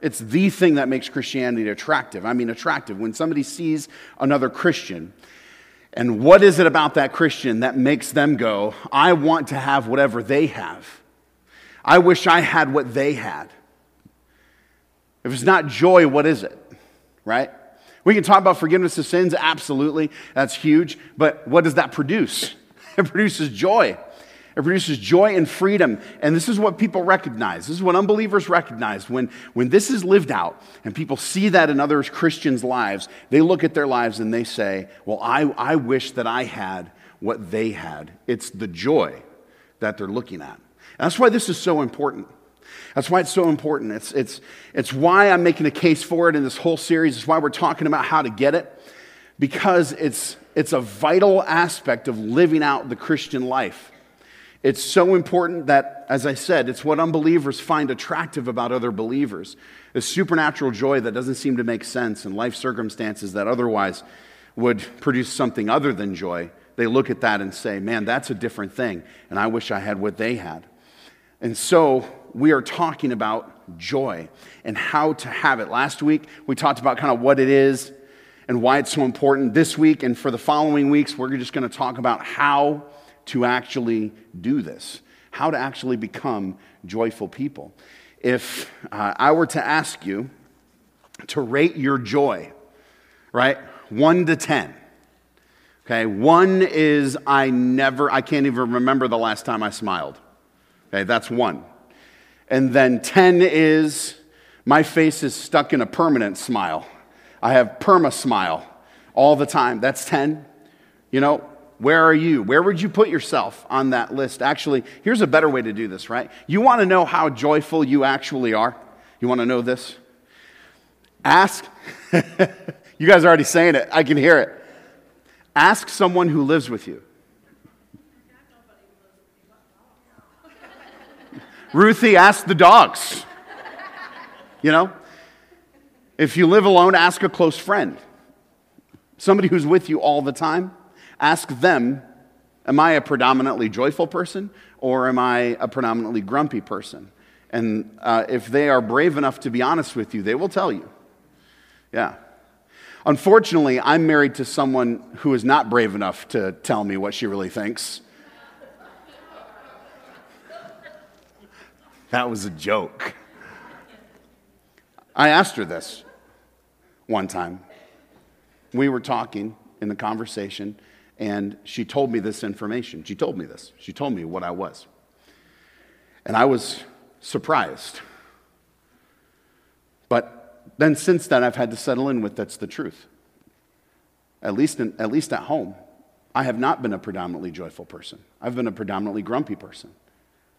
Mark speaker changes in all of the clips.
Speaker 1: It's the thing that makes Christianity attractive. I mean, attractive. When somebody sees another Christian, and what is it about that Christian that makes them go, I want to have whatever they have? I wish I had what they had. If it's not joy, what is it? Right? We can talk about forgiveness of sins, absolutely. That's huge. But what does that produce? It produces joy. It produces joy and freedom. And this is what people recognize. This is what unbelievers recognize. When, when this is lived out and people see that in other Christians' lives, they look at their lives and they say, Well, I, I wish that I had what they had. It's the joy that they're looking at. And that's why this is so important. That's why it's so important. It's, it's, it's why I'm making a case for it in this whole series. It's why we're talking about how to get it, because it's, it's a vital aspect of living out the Christian life. It's so important that, as I said, it's what unbelievers find attractive about other believers. A supernatural joy that doesn't seem to make sense in life circumstances that otherwise would produce something other than joy. They look at that and say, man, that's a different thing, and I wish I had what they had. And so we are talking about joy and how to have it. Last week, we talked about kind of what it is and why it's so important. This week and for the following weeks, we're just going to talk about how to actually do this, how to actually become joyful people. If uh, I were to ask you to rate your joy, right, one to 10, okay, one is I never, I can't even remember the last time I smiled. Okay, that's one. And then 10 is my face is stuck in a permanent smile. I have perma smile all the time. That's 10. You know, where are you? Where would you put yourself on that list? Actually, here's a better way to do this, right? You want to know how joyful you actually are? You want to know this? Ask. you guys are already saying it. I can hear it. Ask someone who lives with you. Ruthie, ask the dogs. You know? If you live alone, ask a close friend. Somebody who's with you all the time, ask them, Am I a predominantly joyful person or am I a predominantly grumpy person? And uh, if they are brave enough to be honest with you, they will tell you. Yeah. Unfortunately, I'm married to someone who is not brave enough to tell me what she really thinks. That was a joke. I asked her this one time. We were talking in the conversation, and she told me this information. She told me this. She told me what I was. And I was surprised. But then since then, I've had to settle in with that's the truth. At least, in, at least at home, I have not been a predominantly joyful person. I've been a predominantly grumpy person.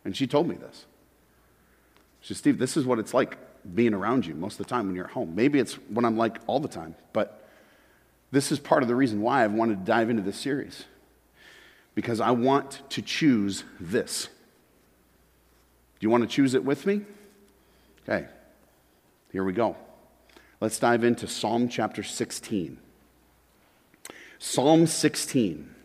Speaker 1: And she told me this. She said, Steve, this is what it's like being around you most of the time when you're at home. Maybe it's what I'm like all the time, but this is part of the reason why I've wanted to dive into this series. Because I want to choose this. Do you want to choose it with me? Okay, here we go. Let's dive into Psalm chapter 16. Psalm 16.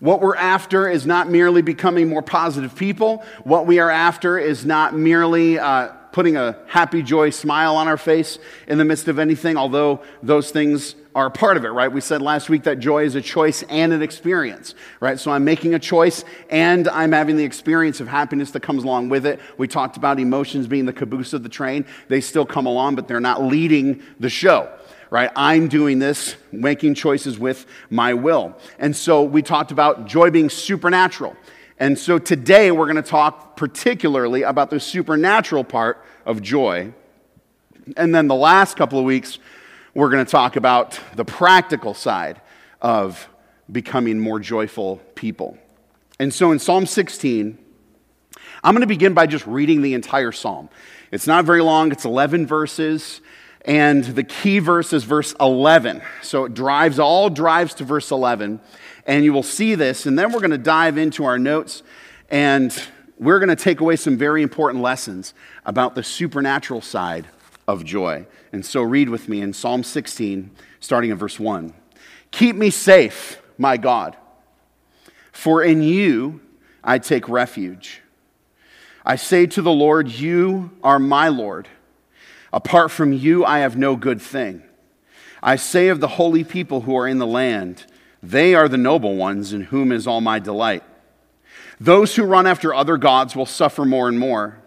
Speaker 1: What we're after is not merely becoming more positive people. What we are after is not merely uh, putting a happy, joy smile on our face in the midst of anything, although those things are a part of it, right? We said last week that joy is a choice and an experience, right? So I'm making a choice and I'm having the experience of happiness that comes along with it. We talked about emotions being the caboose of the train. They still come along, but they're not leading the show right? I'm doing this, making choices with my will. And so we talked about joy being supernatural. And so today we're going to talk particularly about the supernatural part of joy. And then the last couple of weeks, we're going to talk about the practical side of becoming more joyful people. And so in Psalm 16, I'm going to begin by just reading the entire psalm. It's not very long, it's 11 verses. And the key verse is verse 11. So it drives, all drives to verse 11. And you will see this. And then we're going to dive into our notes and we're going to take away some very important lessons about the supernatural side of joy. And so read with me in Psalm 16, starting in verse 1. Keep me safe, my God, for in you I take refuge. I say to the Lord, You are my Lord. Apart from you, I have no good thing. I say of the holy people who are in the land, They are the noble ones in whom is all my delight. Those who run after other gods will suffer more and more.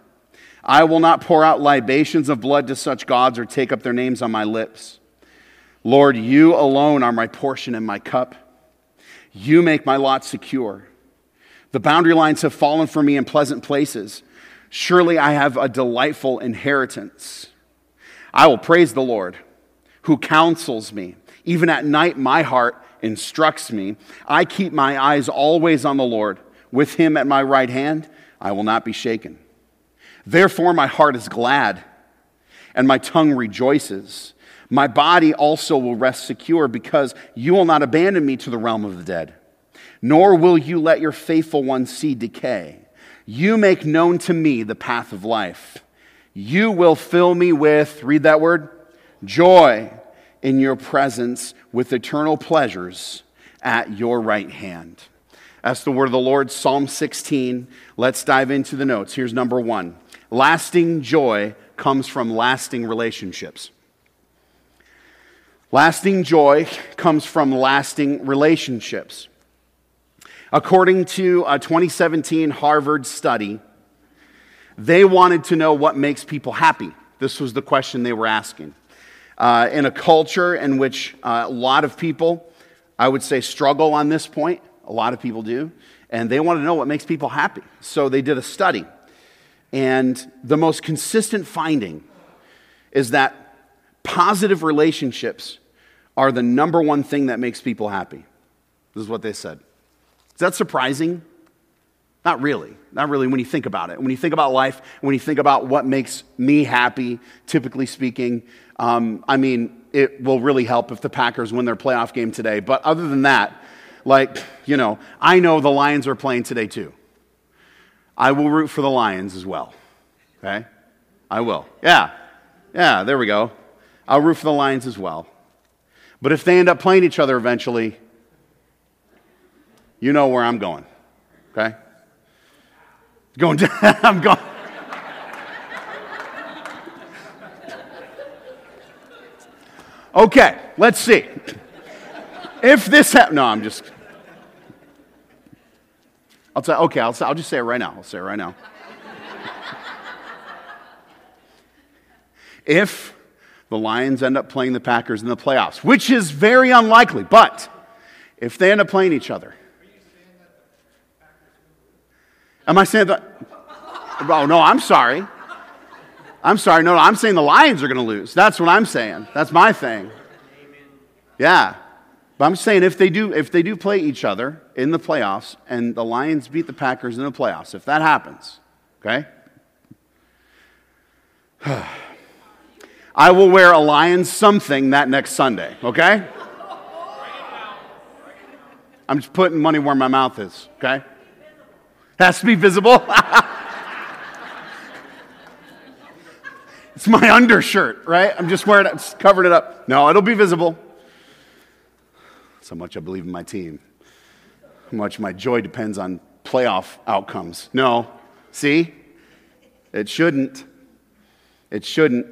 Speaker 1: I will not pour out libations of blood to such gods or take up their names on my lips. Lord, you alone are my portion and my cup. You make my lot secure. The boundary lines have fallen for me in pleasant places. Surely I have a delightful inheritance. I will praise the Lord, who counsels me. Even at night, my heart instructs me. I keep my eyes always on the Lord. With him at my right hand, I will not be shaken. Therefore, my heart is glad, and my tongue rejoices. My body also will rest secure, because you will not abandon me to the realm of the dead nor will you let your faithful one see decay. You make known to me the path of life. You will fill me with, read that word, joy in your presence with eternal pleasures at your right hand. That's the word of the Lord, Psalm 16. Let's dive into the notes. Here's number one lasting joy comes from lasting relationships. Lasting joy comes from lasting relationships. According to a 2017 Harvard study, they wanted to know what makes people happy. This was the question they were asking. Uh, in a culture in which uh, a lot of people, I would say, struggle on this point, a lot of people do, and they want to know what makes people happy. So they did a study. And the most consistent finding is that positive relationships are the number one thing that makes people happy. This is what they said. Is that surprising? Not really. Not really when you think about it. When you think about life, when you think about what makes me happy, typically speaking, um, I mean, it will really help if the Packers win their playoff game today. But other than that, like, you know, I know the Lions are playing today too. I will root for the Lions as well. Okay? I will. Yeah. Yeah, there we go. I'll root for the Lions as well. But if they end up playing each other eventually, you know where I'm going. Okay? Going down, I'm going. Okay, let's see. If this happens, no, I'm just. I'll tell. Okay, I'll, I'll just say it right now. I'll say it right now. if the Lions end up playing the Packers in the playoffs, which is very unlikely, but if they end up playing each other, Am I saying that? Oh, no, I'm sorry. I'm sorry. No, no, I'm saying the Lions are going to lose. That's what I'm saying. That's my thing. Yeah. But I'm saying if they do if they do play each other in the playoffs and the Lions beat the Packers in the playoffs, if that happens, okay? I will wear a Lions something that next Sunday, okay? I'm just putting money where my mouth is, okay? Has to be visible. it's my undershirt, right? I'm just wearing it, covering it up. No, it'll be visible. So much I believe in my team. How much my joy depends on playoff outcomes. No. See? It shouldn't. It shouldn't.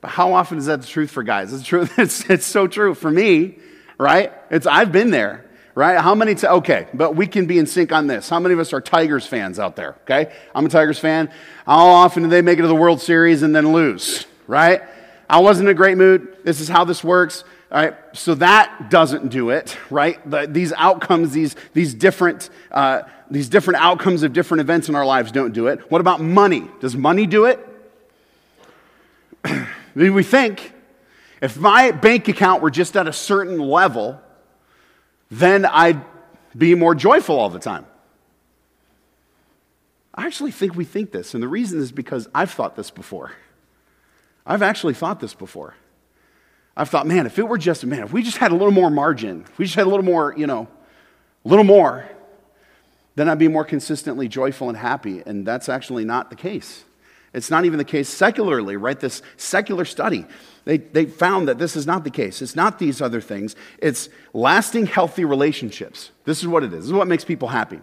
Speaker 1: But how often is that the truth for guys? It's true. It's, it's so true for me, right? It's I've been there right? How many, t- okay, but we can be in sync on this. How many of us are Tigers fans out there, okay? I'm a Tigers fan. How often do they make it to the World Series and then lose, right? I wasn't in a great mood. This is how this works. All right, so that doesn't do it, right? The, these outcomes, these, these, different, uh, these different outcomes of different events in our lives don't do it. What about money? Does money do it? we think if my bank account were just at a certain level, then I'd be more joyful all the time. I actually think we think this, and the reason is because I've thought this before. I've actually thought this before. I've thought, man, if it were just, man, if we just had a little more margin, if we just had a little more, you know, a little more, then I'd be more consistently joyful and happy. And that's actually not the case. It's not even the case secularly, right? This secular study, they, they found that this is not the case. It's not these other things. It's lasting, healthy relationships. This is what it is. This is what makes people happy.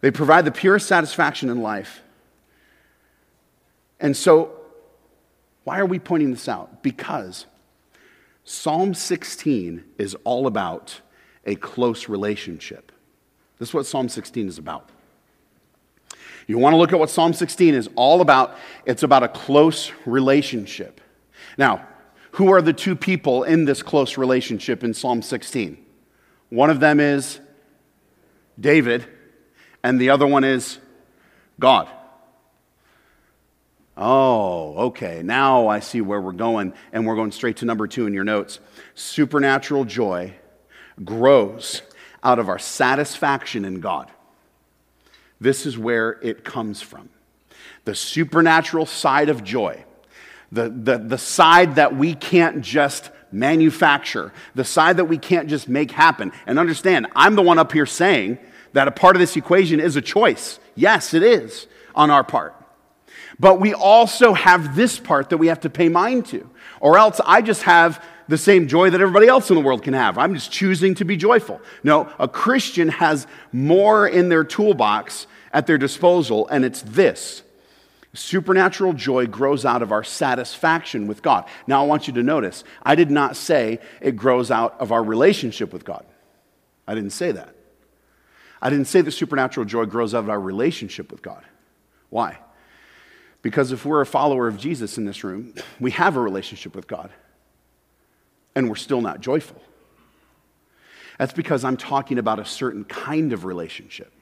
Speaker 1: They provide the purest satisfaction in life. And so, why are we pointing this out? Because Psalm 16 is all about a close relationship. This is what Psalm 16 is about. You want to look at what Psalm 16 is all about. It's about a close relationship. Now, who are the two people in this close relationship in Psalm 16? One of them is David, and the other one is God. Oh, okay. Now I see where we're going, and we're going straight to number two in your notes. Supernatural joy grows out of our satisfaction in God. This is where it comes from. The supernatural side of joy, the, the, the side that we can't just manufacture, the side that we can't just make happen. And understand, I'm the one up here saying that a part of this equation is a choice. Yes, it is on our part. But we also have this part that we have to pay mind to, or else I just have the same joy that everybody else in the world can have. I'm just choosing to be joyful. No, a Christian has more in their toolbox at their disposal, and it's this. Supernatural joy grows out of our satisfaction with God. Now, I want you to notice, I did not say it grows out of our relationship with God. I didn't say that. I didn't say that supernatural joy grows out of our relationship with God. Why? Because if we're a follower of Jesus in this room, we have a relationship with God and we're still not joyful. That's because I'm talking about a certain kind of relationship.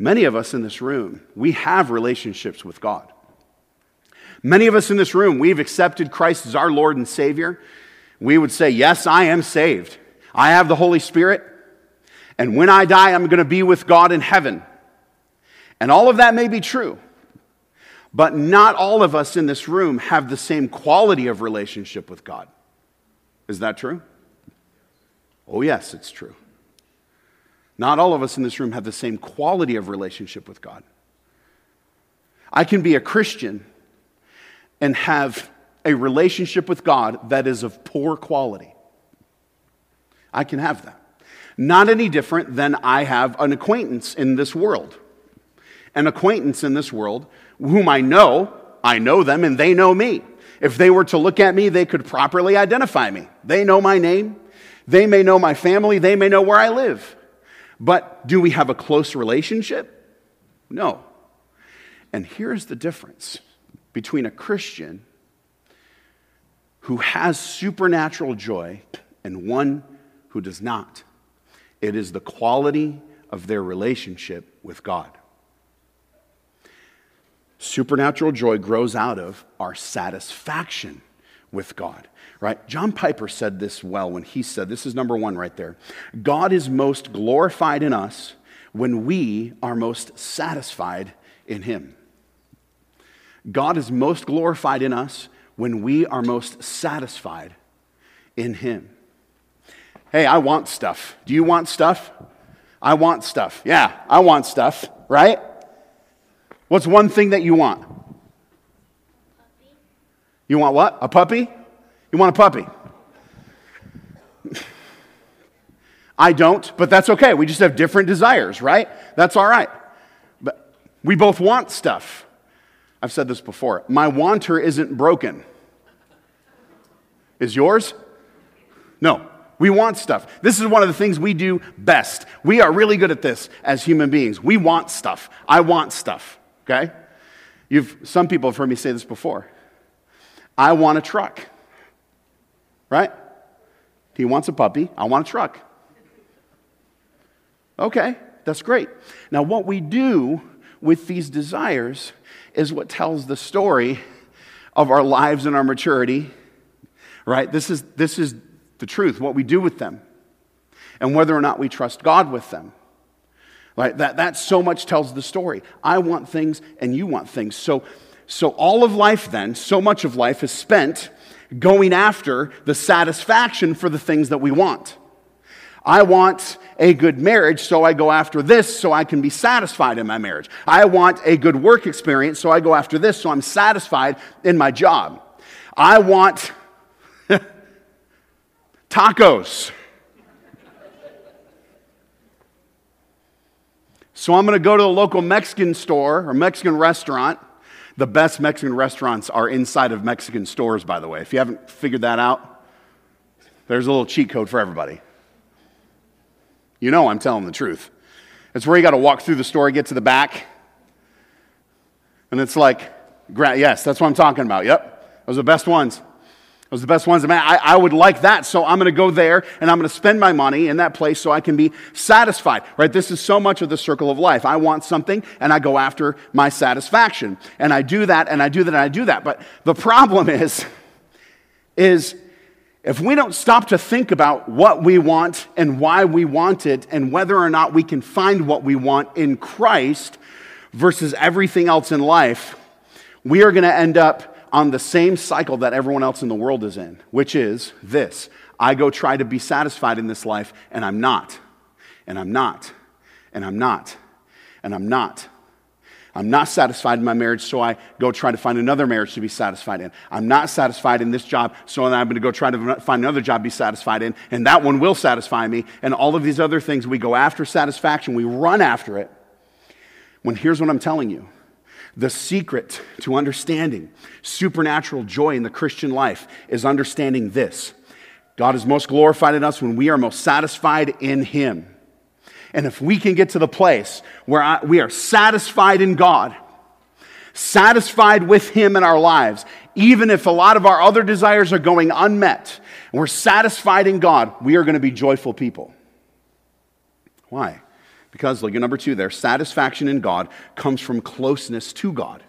Speaker 1: Many of us in this room, we have relationships with God. Many of us in this room, we've accepted Christ as our Lord and Savior. We would say, Yes, I am saved. I have the Holy Spirit. And when I die, I'm going to be with God in heaven. And all of that may be true. But not all of us in this room have the same quality of relationship with God. Is that true? Oh, yes, it's true. Not all of us in this room have the same quality of relationship with God. I can be a Christian and have a relationship with God that is of poor quality. I can have that. Not any different than I have an acquaintance in this world. An acquaintance in this world whom I know, I know them and they know me. If they were to look at me, they could properly identify me. They know my name. They may know my family. They may know where I live. But do we have a close relationship? No. And here's the difference between a Christian who has supernatural joy and one who does not. It is the quality of their relationship with God. Supernatural joy grows out of our satisfaction with God, right? John Piper said this well when he said, This is number one right there. God is most glorified in us when we are most satisfied in Him. God is most glorified in us when we are most satisfied in Him. Hey, I want stuff. Do you want stuff? I want stuff. Yeah, I want stuff, right? What's one thing that you want? You want what? A puppy? You want a puppy? I don't, but that's okay. We just have different desires, right? That's all right. But we both want stuff. I've said this before. My wanter isn't broken. Is yours? No. We want stuff. This is one of the things we do best. We are really good at this as human beings. We want stuff. I want stuff okay? You've, some people have heard me say this before. I want a truck, right? He wants a puppy. I want a truck. Okay, that's great. Now, what we do with these desires is what tells the story of our lives and our maturity, right? This is, this is the truth, what we do with them, and whether or not we trust God with them. Right? That, that so much tells the story. I want things and you want things. So, so all of life then, so much of life is spent going after the satisfaction for the things that we want. I want a good marriage, so I go after this so I can be satisfied in my marriage. I want a good work experience, so I go after this so I'm satisfied in my job. I want tacos. So I'm going to go to the local Mexican store or Mexican restaurant. The best Mexican restaurants are inside of Mexican stores, by the way. If you haven't figured that out, there's a little cheat code for everybody. You know I'm telling the truth. It's where you got to walk through the store, get to the back, and it's like, yes, that's what I'm talking about. Yep, those are the best ones. Those are the best ones. Man, I, I would like that, so I'm going to go there and I'm going to spend my money in that place so I can be satisfied. Right? This is so much of the circle of life. I want something and I go after my satisfaction, and I do that and I do that and I do that. But the problem is, is if we don't stop to think about what we want and why we want it and whether or not we can find what we want in Christ versus everything else in life, we are going to end up on the same cycle that everyone else in the world is in, which is this I go try to be satisfied in this life, and I'm not, and I'm not, and I'm not, and I'm not. I'm not satisfied in my marriage, so I go try to find another marriage to be satisfied in. I'm not satisfied in this job, so I'm going to go try to find another job to be satisfied in, and that one will satisfy me. And all of these other things, we go after satisfaction, we run after it. When here's what I'm telling you the secret to understanding supernatural joy in the Christian life is understanding this God is most glorified in us when we are most satisfied in Him. And if we can get to the place where I, we are satisfied in God, satisfied with Him in our lives, even if a lot of our other desires are going unmet, and we're satisfied in God, we are going to be joyful people. Why? Because, look at number two there satisfaction in God comes from closeness to God.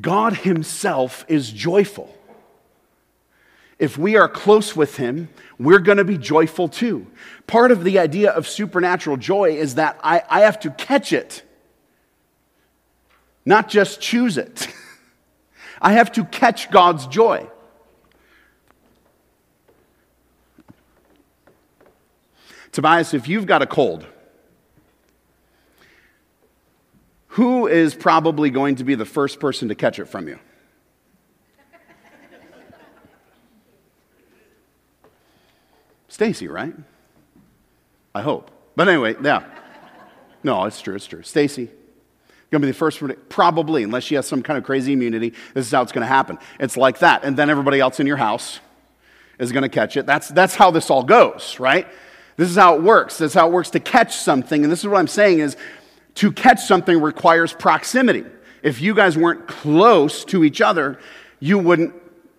Speaker 1: God Himself is joyful. If we are close with Him, we're going to be joyful too. Part of the idea of supernatural joy is that I, I have to catch it, not just choose it. I have to catch God's joy. Tobias, if you've got a cold, who is probably going to be the first person to catch it from you? Stacy, right? I hope. But anyway, yeah. No, it's true, it's true. Stacy, going to be the first one, probably, unless she has some kind of crazy immunity. This is how it's going to happen. It's like that. And then everybody else in your house is going to catch it. That's, that's how this all goes, right? This is how it works. This is how it works to catch something. And this is what I'm saying is to catch something requires proximity. If you guys weren't close to each other, you wouldn't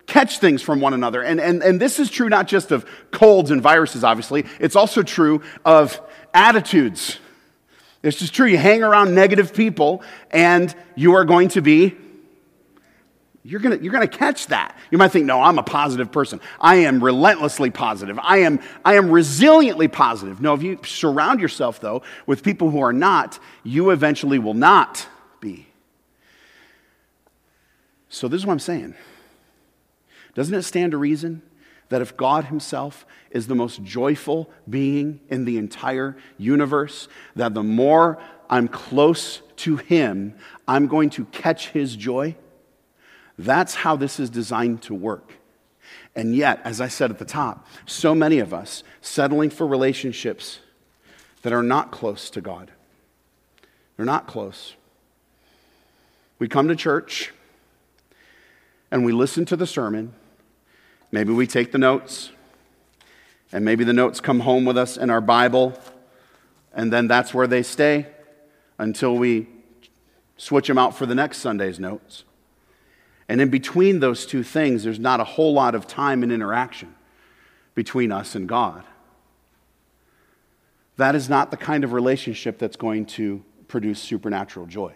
Speaker 1: catch things from one another. And, and, and this is true not just of colds and viruses, obviously, it's also true of attitudes. It's just true. You hang around negative people, and you are going to be you're going to you're gonna catch that. You might think, no, I'm a positive person. I am relentlessly positive. I am, I am resiliently positive. No, if you surround yourself, though, with people who are not, you eventually will not be. So, this is what I'm saying. Doesn't it stand to reason that if God Himself is the most joyful being in the entire universe, that the more I'm close to Him, I'm going to catch His joy? That's how this is designed to work. And yet, as I said at the top, so many of us settling for relationships that are not close to God. They're not close. We come to church and we listen to the sermon. Maybe we take the notes, and maybe the notes come home with us in our Bible, and then that's where they stay until we switch them out for the next Sunday's notes. And in between those two things, there's not a whole lot of time and interaction between us and God. That is not the kind of relationship that's going to produce supernatural joy.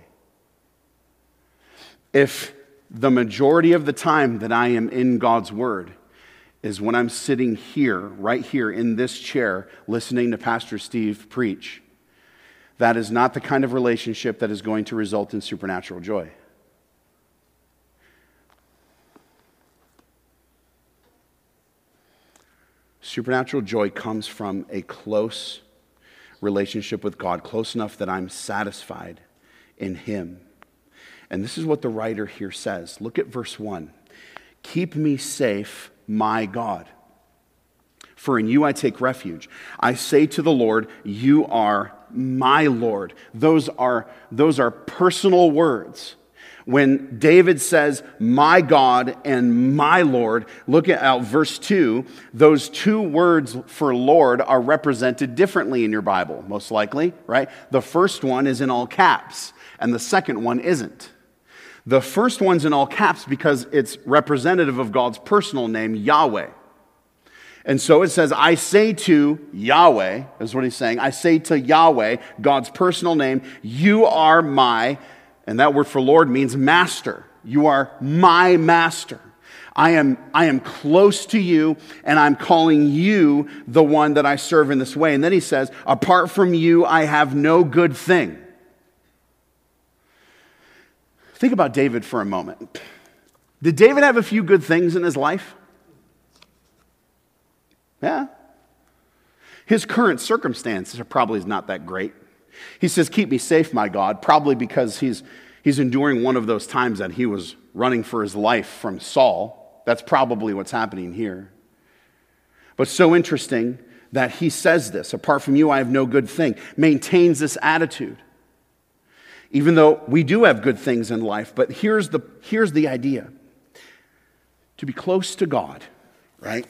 Speaker 1: If the majority of the time that I am in God's Word is when I'm sitting here, right here in this chair, listening to Pastor Steve preach, that is not the kind of relationship that is going to result in supernatural joy. Supernatural joy comes from a close relationship with God, close enough that I'm satisfied in Him. And this is what the writer here says. Look at verse 1. Keep me safe, my God. for in you I take refuge. I say to the Lord, You are my Lord. Those are, those are personal words. When David says, My God and my Lord, look at uh, verse 2. Those two words for Lord are represented differently in your Bible, most likely, right? The first one is in all caps, and the second one isn't. The first one's in all caps because it's representative of God's personal name, Yahweh. And so it says, I say to Yahweh, is what he's saying. I say to Yahweh, God's personal name, you are my and that word for Lord means master. You are my master. I am, I am close to you, and I'm calling you the one that I serve in this way. And then he says, Apart from you, I have no good thing. Think about David for a moment. Did David have a few good things in his life? Yeah. His current circumstances are probably not that great. He says, Keep me safe, my God, probably because he's, he's enduring one of those times that he was running for his life from Saul. That's probably what's happening here. But so interesting that he says this apart from you, I have no good thing, maintains this attitude. Even though we do have good things in life, but here's the, here's the idea to be close to God, right?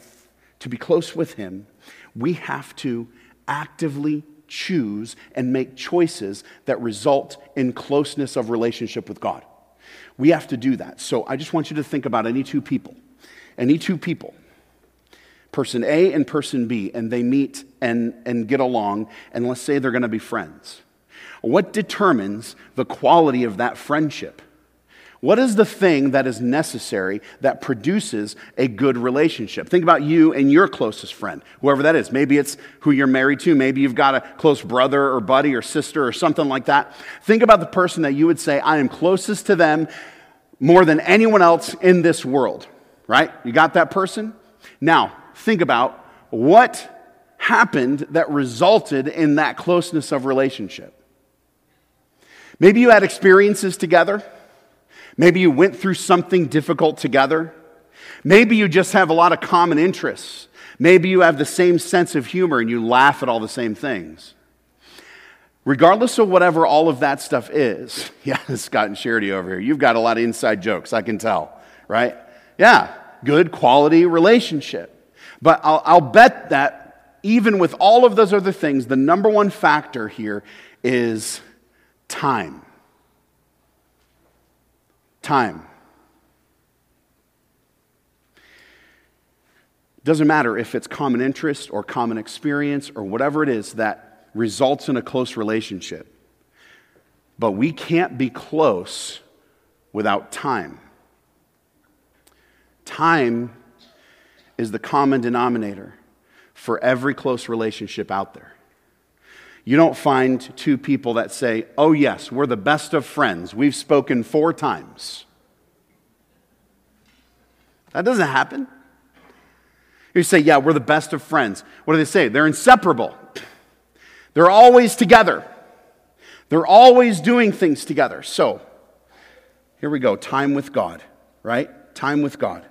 Speaker 1: To be close with Him, we have to actively choose and make choices that result in closeness of relationship with God. We have to do that. So I just want you to think about any two people. Any two people, person A and person B, and they meet and, and get along, and let's say they're going to be friends. What determines the quality of that friendship? What is the thing that is necessary that produces a good relationship? Think about you and your closest friend, whoever that is. Maybe it's who you're married to. Maybe you've got a close brother or buddy or sister or something like that. Think about the person that you would say, I am closest to them more than anyone else in this world, right? You got that person? Now, think about what happened that resulted in that closeness of relationship. Maybe you had experiences together. Maybe you went through something difficult together. Maybe you just have a lot of common interests. Maybe you have the same sense of humor and you laugh at all the same things. Regardless of whatever all of that stuff is, yeah, Scott and Charity over here, you've got a lot of inside jokes, I can tell, right? Yeah, good quality relationship. But I'll, I'll bet that even with all of those other things, the number one factor here is time time. Doesn't matter if it's common interest or common experience or whatever it is that results in a close relationship. But we can't be close without time. Time is the common denominator for every close relationship out there. You don't find two people that say, Oh, yes, we're the best of friends. We've spoken four times. That doesn't happen. You say, Yeah, we're the best of friends. What do they say? They're inseparable, they're always together, they're always doing things together. So, here we go time with God, right? Time with God.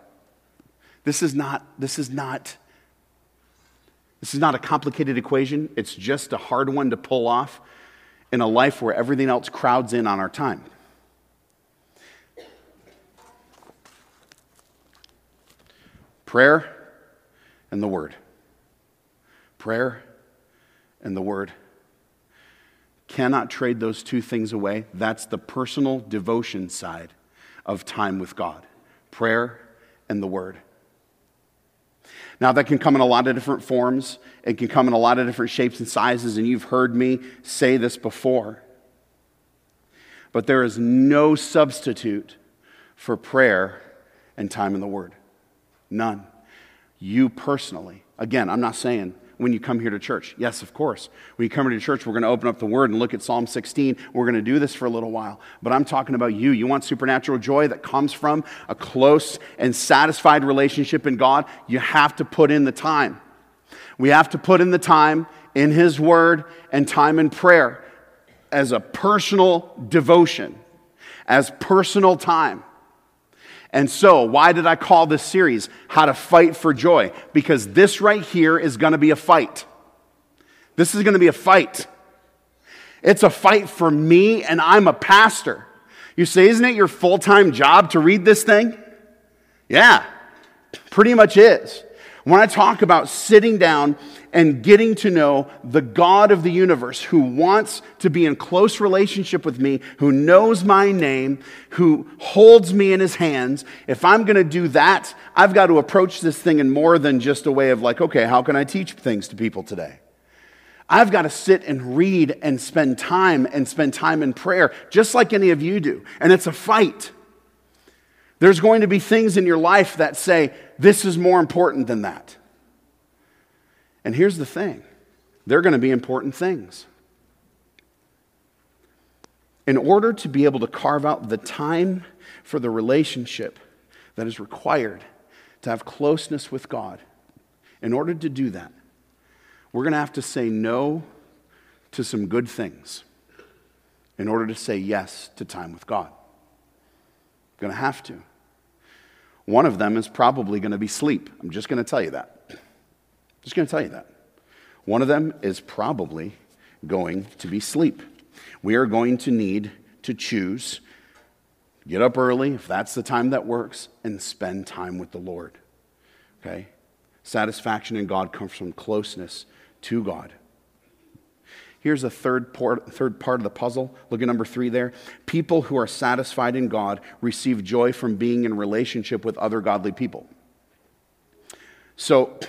Speaker 1: This is not, this is not this is not a complicated equation, it's just a hard one to pull off in a life where everything else crowds in on our time. Prayer and the Word. Prayer and the Word. Cannot trade those two things away. That's the personal devotion side of time with God prayer and the Word. Now, that can come in a lot of different forms, it can come in a lot of different shapes and sizes, and you've heard me say this before. But there is no substitute for prayer and time in the Word. None. You personally. Again, I'm not saying when you come here to church. Yes, of course. When you come here to church, we're going to open up the Word and look at Psalm 16. We're going to do this for a little while. But I'm talking about you. You want supernatural joy that comes from a close and satisfied relationship in God? You have to put in the time. We have to put in the time in His Word and time in prayer as a personal devotion, as personal time. And so, why did I call this series How to Fight for Joy? Because this right here is going to be a fight. This is going to be a fight. It's a fight for me, and I'm a pastor. You say, Isn't it your full time job to read this thing? Yeah, pretty much is. When I talk about sitting down and getting to know the God of the universe who wants to be in close relationship with me, who knows my name, who holds me in his hands, if I'm going to do that, I've got to approach this thing in more than just a way of like, okay, how can I teach things to people today? I've got to sit and read and spend time and spend time in prayer, just like any of you do. And it's a fight. There's going to be things in your life that say, this is more important than that. And here's the thing they're going to be important things. In order to be able to carve out the time for the relationship that is required to have closeness with God, in order to do that, we're going to have to say no to some good things in order to say yes to time with God. Going to have to. One of them is probably going to be sleep. I'm just going to tell you that. Just going to tell you that. One of them is probably going to be sleep. We are going to need to choose get up early, if that's the time that works, and spend time with the Lord. Okay? Satisfaction in God comes from closeness to God. Here's a third part, third part of the puzzle. Look at number three there. People who are satisfied in God receive joy from being in relationship with other godly people. So,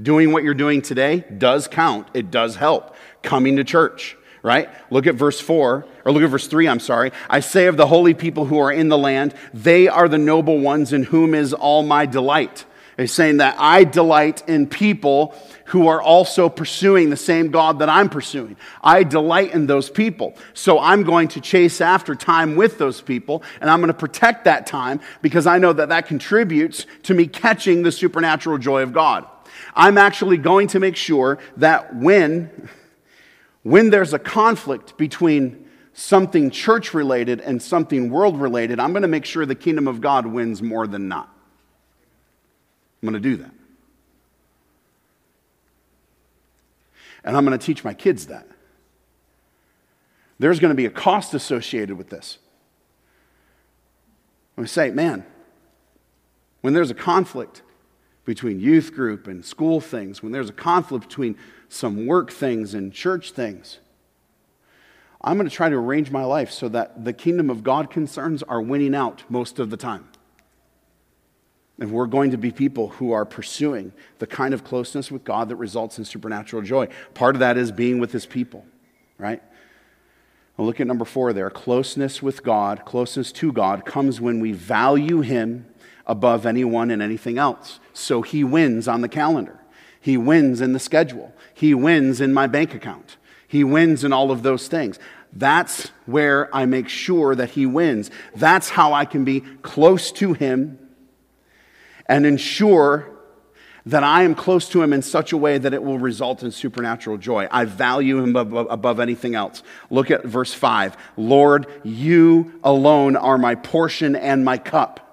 Speaker 1: Doing what you're doing today does count, it does help. Coming to church, right? Look at verse 4, or look at verse 3, I'm sorry. I say of the holy people who are in the land, they are the noble ones in whom is all my delight. He's saying that I delight in people who are also pursuing the same God that I'm pursuing. I delight in those people. So I'm going to chase after time with those people, and I'm going to protect that time because I know that that contributes to me catching the supernatural joy of God. I'm actually going to make sure that when, when there's a conflict between something church related and something world related, I'm going to make sure the kingdom of God wins more than not. I'm going to do that. And I'm going to teach my kids that. There's going to be a cost associated with this. I'm going to say, man, when there's a conflict, between youth group and school things, when there's a conflict between some work things and church things, I'm going to try to arrange my life so that the kingdom of God concerns are winning out most of the time. And we're going to be people who are pursuing the kind of closeness with God that results in supernatural joy. Part of that is being with his people, right? Well, look at number four there. Closeness with God, closeness to God comes when we value him above anyone and anything else. So he wins on the calendar. He wins in the schedule. He wins in my bank account. He wins in all of those things. That's where I make sure that he wins. That's how I can be close to him and ensure that I am close to him in such a way that it will result in supernatural joy. I value him above, anything else. Look at verse 5. Lord, you alone are my portion and my cup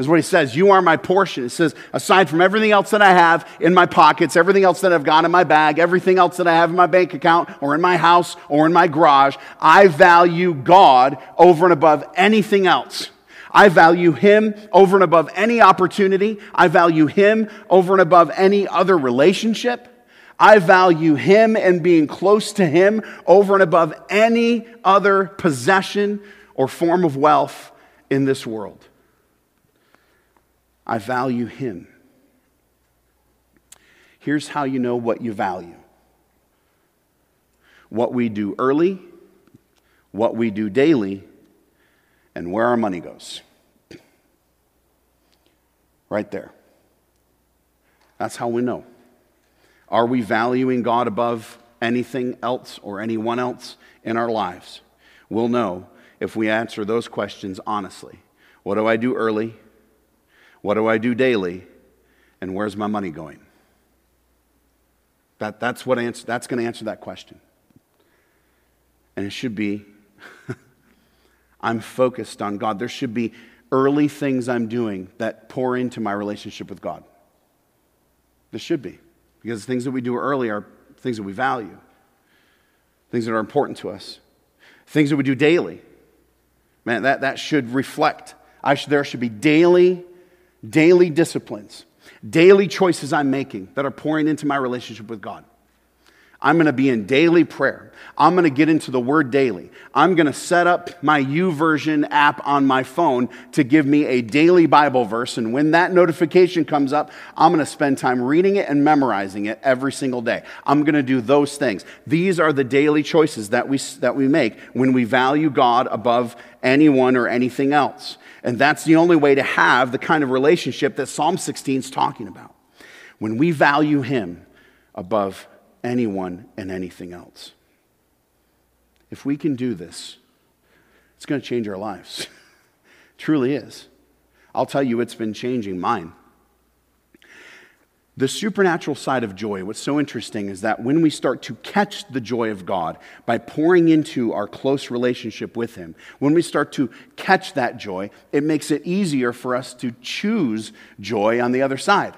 Speaker 1: is what he says. You are my portion. It says, aside from everything else that I have in my pockets, everything else that I've got in my bag, everything else that I have in my bank account or in my house or in my garage, I value God over and above anything else. I value him over and above any opportunity. I value him over and above any other relationship. I value him and being close to him over and above any other possession or form of wealth in this world. I value him. Here's how you know what you value what we do early, what we do daily, and where our money goes. Right there. That's how we know. Are we valuing God above anything else or anyone else in our lives? We'll know if we answer those questions honestly. What do I do early? What do I do daily? And where's my money going? That, that's, what answer, that's going to answer that question. And it should be I'm focused on God. There should be early things I'm doing that pour into my relationship with God? This should be, because the things that we do early are things that we value, things that are important to us, things that we do daily. Man, that, that should reflect. I should, there should be daily, daily disciplines, daily choices I'm making that are pouring into my relationship with God. I'm going to be in daily prayer. I'm going to get into the word daily. I'm going to set up my YouVersion app on my phone to give me a daily Bible verse. And when that notification comes up, I'm going to spend time reading it and memorizing it every single day. I'm going to do those things. These are the daily choices that we, that we make when we value God above anyone or anything else. And that's the only way to have the kind of relationship that Psalm 16 is talking about. When we value Him above anyone and anything else. If we can do this, it's going to change our lives. truly is. I'll tell you, it's been changing mine. The supernatural side of joy, what's so interesting is that when we start to catch the joy of God by pouring into our close relationship with Him, when we start to catch that joy, it makes it easier for us to choose joy on the other side.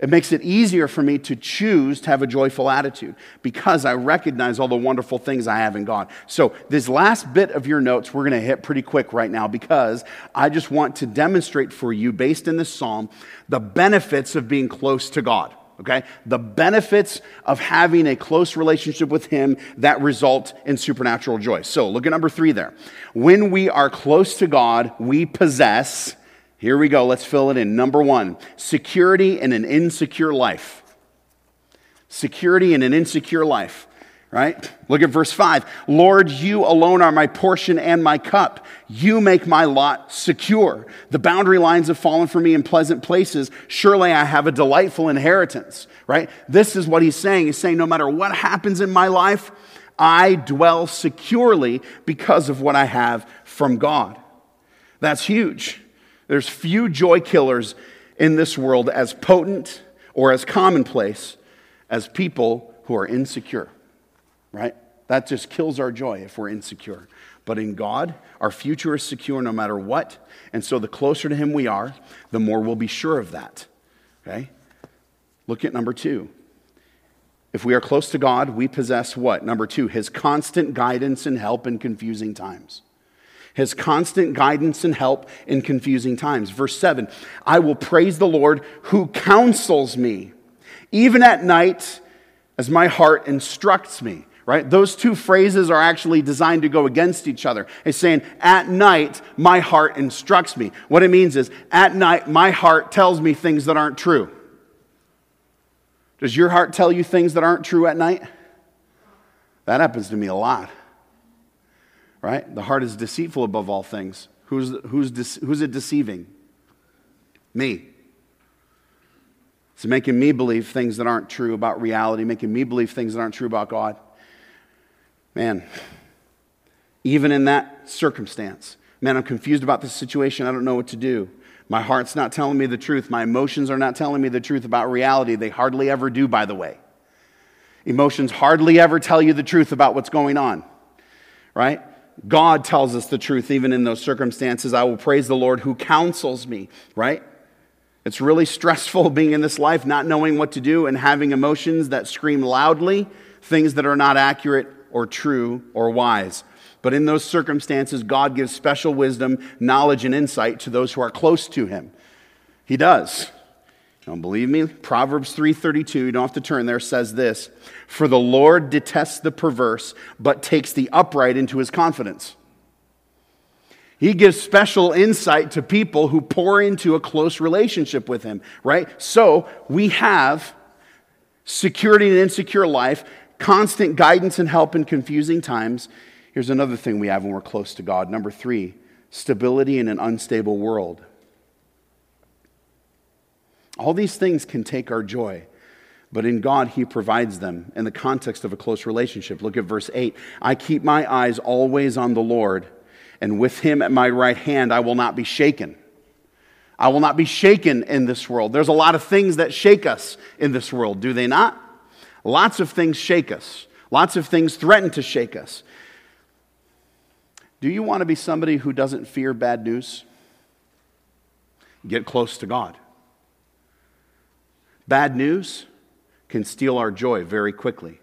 Speaker 1: It makes it easier for me to choose to have a joyful attitude because I recognize all the wonderful things I have in God. So, this last bit of your notes, we're going to hit pretty quick right now because I just want to demonstrate for you, based in this psalm, the benefits of being close to God. Okay? The benefits of having a close relationship with Him that result in supernatural joy. So, look at number three there. When we are close to God, we possess here we go. Let's fill it in. Number one security in an insecure life. Security in an insecure life, right? Look at verse 5. Lord, you alone are my portion and my cup. You make my lot secure. The boundary lines have fallen for me in pleasant places. Surely I have a delightful inheritance, right? This is what he's saying. He's saying, no matter what happens in my life, I dwell securely because of what I have from God. That's huge. There's few joy killers in this world as potent or as commonplace as people who are insecure, right? That just kills our joy if we're insecure. But in God, our future is secure no matter what. And so the closer to Him we are, the more we'll be sure of that. Okay? Look at number two. If we are close to God, we possess what? Number two, His constant guidance and help in confusing times his constant guidance and help in confusing times. Verse 7 I will praise the Lord who counsels me, even at night as my heart instructs me. Right? Those two phrases are actually designed to go against each other. It's saying, at night, my heart instructs me. What it means is, at night, my heart tells me things that aren't true. Does your heart tell you things that aren't true at night? That happens to me a lot right? The heart is deceitful above all things. Who's, who's, who's it deceiving? Me. It's making me believe things that aren't true about reality, making me believe things that aren't true about God. Man, even in that circumstance, man, I'm confused about this situation. I don't know what to do. My heart's not telling me the truth. My emotions are not telling me the truth about reality. They hardly ever do, by the way. Emotions hardly ever tell you the truth about what's going on, right? God tells us the truth even in those circumstances. I will praise the Lord who counsels me, right? It's really stressful being in this life, not knowing what to do, and having emotions that scream loudly things that are not accurate or true or wise. But in those circumstances, God gives special wisdom, knowledge, and insight to those who are close to Him. He does. Don't believe me? Proverbs 3:32, you don't have to turn there, says this, "For the Lord detests the perverse, but takes the upright into his confidence." He gives special insight to people who pour into a close relationship with him, right? So, we have security in an insecure life, constant guidance and help in confusing times. Here's another thing we have when we're close to God. Number 3, stability in an unstable world. All these things can take our joy, but in God, He provides them in the context of a close relationship. Look at verse 8 I keep my eyes always on the Lord, and with Him at my right hand, I will not be shaken. I will not be shaken in this world. There's a lot of things that shake us in this world, do they not? Lots of things shake us, lots of things threaten to shake us. Do you want to be somebody who doesn't fear bad news? Get close to God. Bad news can steal our joy very quickly.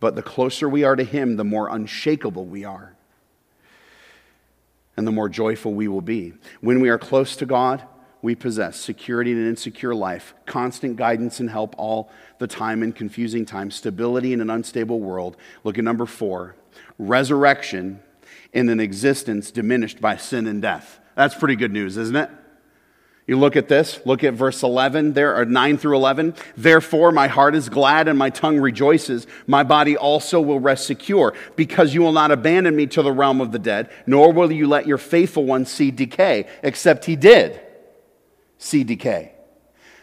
Speaker 1: But the closer we are to Him, the more unshakable we are. And the more joyful we will be. When we are close to God, we possess security in an insecure life, constant guidance and help all the time in confusing times, stability in an unstable world. Look at number four resurrection in an existence diminished by sin and death. That's pretty good news, isn't it? You look at this, look at verse 11 there, or 9 through 11. Therefore, my heart is glad and my tongue rejoices. My body also will rest secure, because you will not abandon me to the realm of the dead, nor will you let your faithful one see decay, except he did see decay.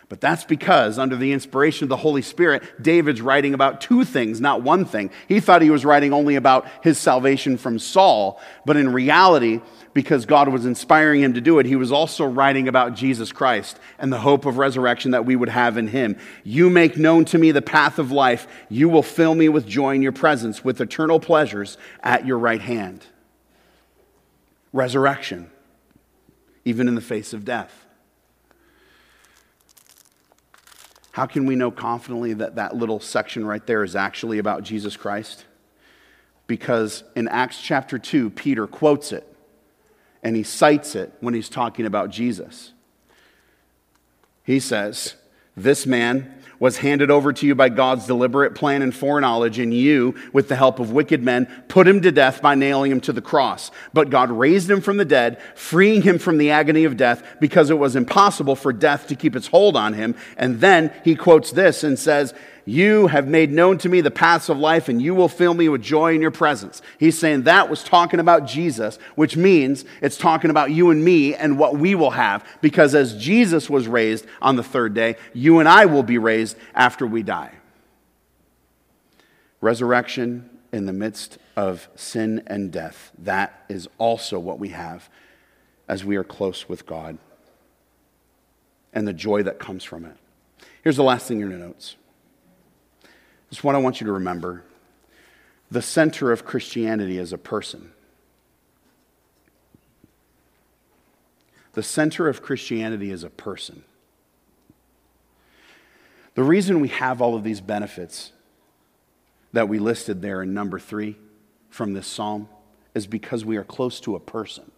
Speaker 1: But that's because, under the inspiration of the Holy Spirit, David's writing about two things, not one thing. He thought he was writing only about his salvation from Saul, but in reality, because God was inspiring him to do it, he was also writing about Jesus Christ and the hope of resurrection that we would have in him. You make known to me the path of life. You will fill me with joy in your presence, with eternal pleasures at your right hand. Resurrection, even in the face of death. How can we know confidently that that little section right there is actually about Jesus Christ? Because in Acts chapter 2, Peter quotes it and he cites it when he's talking about Jesus. He says, This man was handed over to you by God's deliberate plan and foreknowledge, and you, with the help of wicked men, put him to death by nailing him to the cross. But God raised him from the dead, freeing him from the agony of death, because it was impossible for death to keep its hold on him. And then he quotes this and says, you have made known to me the paths of life, and you will fill me with joy in your presence. He's saying that was talking about Jesus, which means it's talking about you and me and what we will have. Because as Jesus was raised on the third day, you and I will be raised after we die. Resurrection in the midst of sin and death. That is also what we have as we are close with God and the joy that comes from it. Here's the last thing in your notes. Is what I want you to remember. The center of Christianity is a person. The center of Christianity is a person. The reason we have all of these benefits that we listed there in number three from this psalm is because we are close to a person.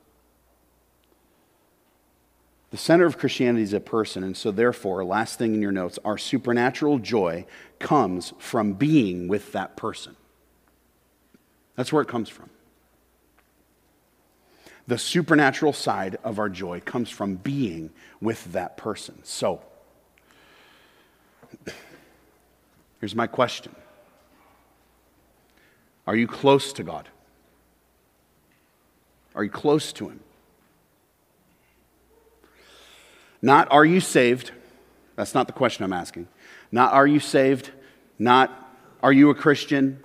Speaker 1: The center of Christianity is a person, and so therefore, last thing in your notes, our supernatural joy comes from being with that person. That's where it comes from. The supernatural side of our joy comes from being with that person. So, here's my question Are you close to God? Are you close to Him? Not are you saved? That's not the question I'm asking. Not are you saved? Not are you a Christian?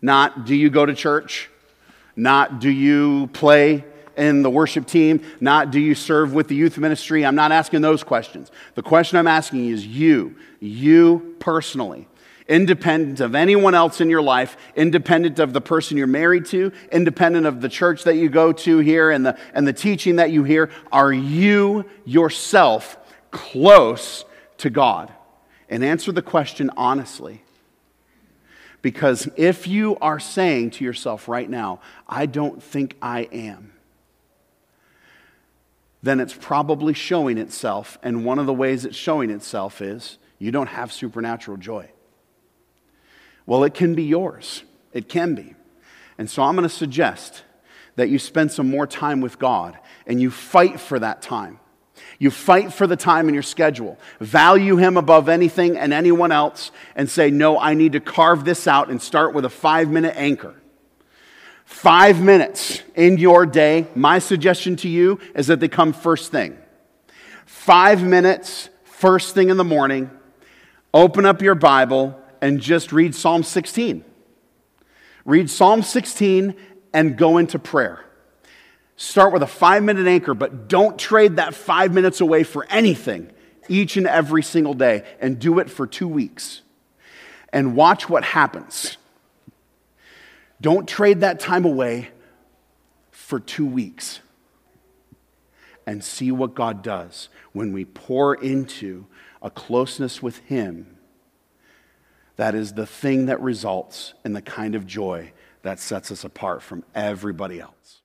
Speaker 1: Not do you go to church? Not do you play in the worship team? Not do you serve with the youth ministry? I'm not asking those questions. The question I'm asking is you, you personally independent of anyone else in your life, independent of the person you're married to, independent of the church that you go to here and the, and the teaching that you hear, are you yourself close to God? And answer the question honestly. Because if you are saying to yourself right now, I don't think I am, then it's probably showing itself. And one of the ways it's showing itself is you don't have supernatural joy. Well, it can be yours. It can be. And so I'm going to suggest that you spend some more time with God and you fight for that time. You fight for the time in your schedule. Value Him above anything and anyone else and say, No, I need to carve this out and start with a five minute anchor. Five minutes in your day, my suggestion to you is that they come first thing. Five minutes, first thing in the morning, open up your Bible and just read Psalm 16. Read Psalm 16 and go into prayer. Start with a five minute anchor, but don't trade that five minutes away for anything each and every single day and do it for two weeks. And watch what happens. Don't trade that time away for two weeks. and see what God does when we pour into a closeness with Him. That is the thing that results in the kind of joy that sets us apart from everybody else.